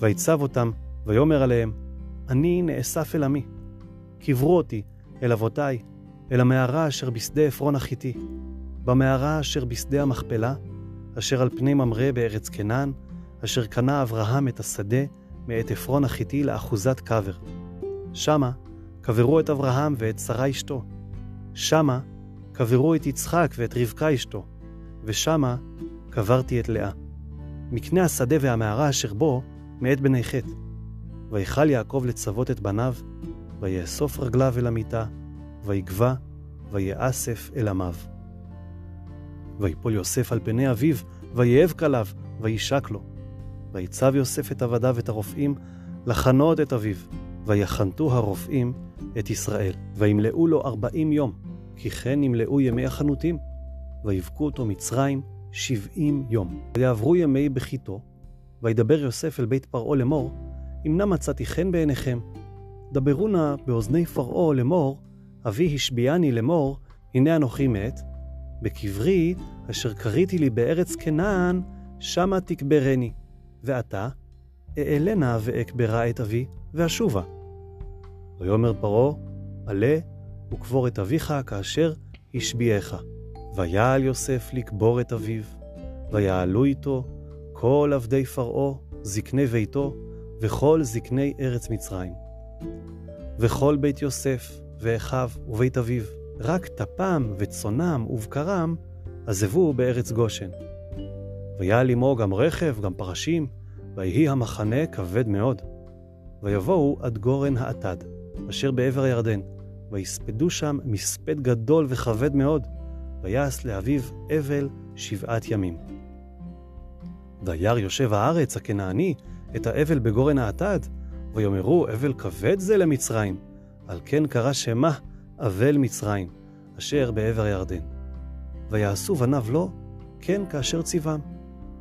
ויצב אותם, ויאמר עליהם, אני נאסף אל עמי. קברו אותי אל אבותיי, אל המערה אשר בשדה עפרון החיתי, במערה אשר בשדה המכפלה, אשר על פני ממרא בארץ כנען, אשר קנה אברהם את השדה מאת עפרון החיתי לאחוזת קבר. שמה קברו את אברהם ואת שרה אשתו. שמה קברו את יצחק ואת רבקה אשתו. ושמה קברתי את לאה. מקנה השדה והמערה אשר בו, מאת בני חטא. ויכל יעקב לצוות את בניו, ויאסוף רגליו אל המיטה, ויגבה, ויאסף אל עמיו. ויפול יוסף על פני אביו, ויאב כליו, וישק לו. ויצב יוסף את עבדיו את הרופאים, לחנות את אביו, ויחנתו הרופאים את ישראל, וימלאו לו ארבעים יום, כי כן ימלאו ימי החנותים, ויבכו אותו מצרים שבעים יום. ויעברו ימי בכיתו, וידבר יוסף אל בית פרעה לאמור, אם נא מצאתי חן בעיניכם, דברו נא באוזני פרעה לאמור, אבי השביעני לאמור, הנה אנוכי מת, בקברי אשר קריתי לי בארץ כנען, שמה תקברני, ועתה אעלנה ואקברה את אבי, ואשובה. ויאמר פרעה, עלה וקבור את אביך כאשר השביעך. ויעל יוסף לקבור את אביו, ויעלו איתו כל עבדי פרעה, זקני ביתו, וכל זקני ארץ מצרים. וכל בית יוסף, ואחיו ובית אביו, רק טפם וצונם ובקרם, עזבו בארץ גושן. ויעל עמו גם רכב, גם פרשים, ויהי המחנה כבד מאוד. ויבואו עד גורן האטד, אשר בעבר הירדן, ויספדו שם מספד גדול וכבד מאוד, ויעש לאביו אבל שבעת ימים. וירא יושב הארץ הכנעני את האבל בגורן האטד, ויאמרו אבל כבד זה למצרים, על כן קרא שמה אבל מצרים, אשר בעבר הירדן. ויעשו בניו לו, כן כאשר ציוום.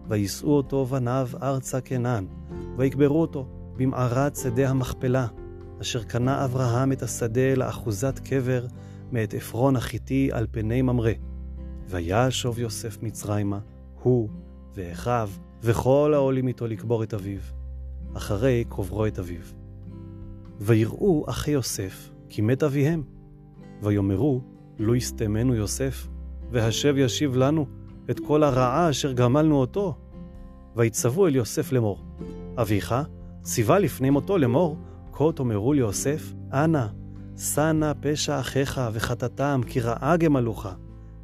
ויישאו אותו בניו ארצה כנען, ויקברו אותו במערת שדה המכפלה, אשר קנה אברהם את השדה לאחוזת קבר מאת עפרון החיתי על פני ממרא. וישוב יוסף מצרימה, הוא ואחיו, וכל העולים איתו לקבור את אביו, אחרי קוברו את אביו. ויראו אחי יוסף, כי מת אביהם. ויאמרו, לו יסתמנו יוסף, והשב ישיב לנו את כל הרעה אשר גמלנו אותו. ויצוו אל יוסף לאמור, אביך ציווה לפני מותו לאמור, כה תאמרו ליוסף, אנא, שנא פשע אחיך וחטאתם, כי רעה גמלוך,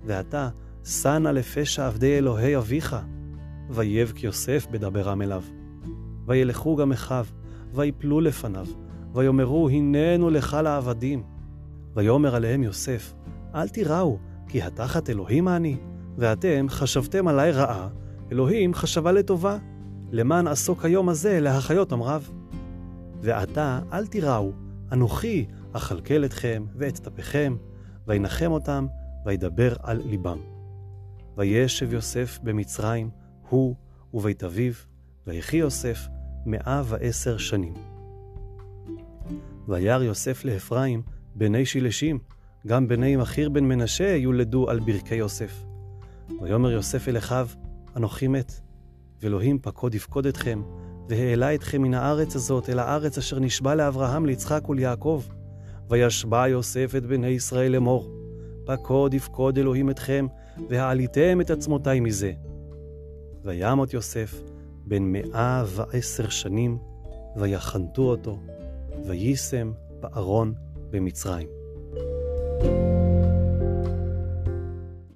ועתה שנא לפשע עבדי אלוהי אביך. ויבק יוסף בדברם אליו. וילכו גם אחיו, ויפלו לפניו, ויאמרו, הננו לך לעבדים. ויאמר עליהם יוסף, אל תיראו, כי התחת אלוהים אני, ואתם חשבתם עלי רעה, אלוהים חשבה לטובה, למען עסוק היום הזה להחיות אמריו. ועתה אל תיראו, אנוכי אכלכל אתכם ואת טפיכם, וינחם אותם, וידבר על ליבם. וישב יוסף במצרים, הוא ובית אביו, ויחי יוסף מאה ועשר שנים. וירא יוסף לאפרים בני שילשים, גם בני מכיר בן מנשה יולדו על ברכי יוסף. ויאמר יוסף אל אחיו, אנוכי מת, ואלוהים פקוד יפקוד אתכם, והעלה אתכם מן הארץ הזאת אל הארץ אשר נשבע לאברהם, ליצחק וליעקב. וישבע יוסף את בני ישראל לאמור, פקוד יפקוד אלוהים אתכם, והעליתם את עצמותי מזה. וימת יוסף בן מאה ועשר שנים, ויחנתו אותו, ויישם בארון במצרים. thank you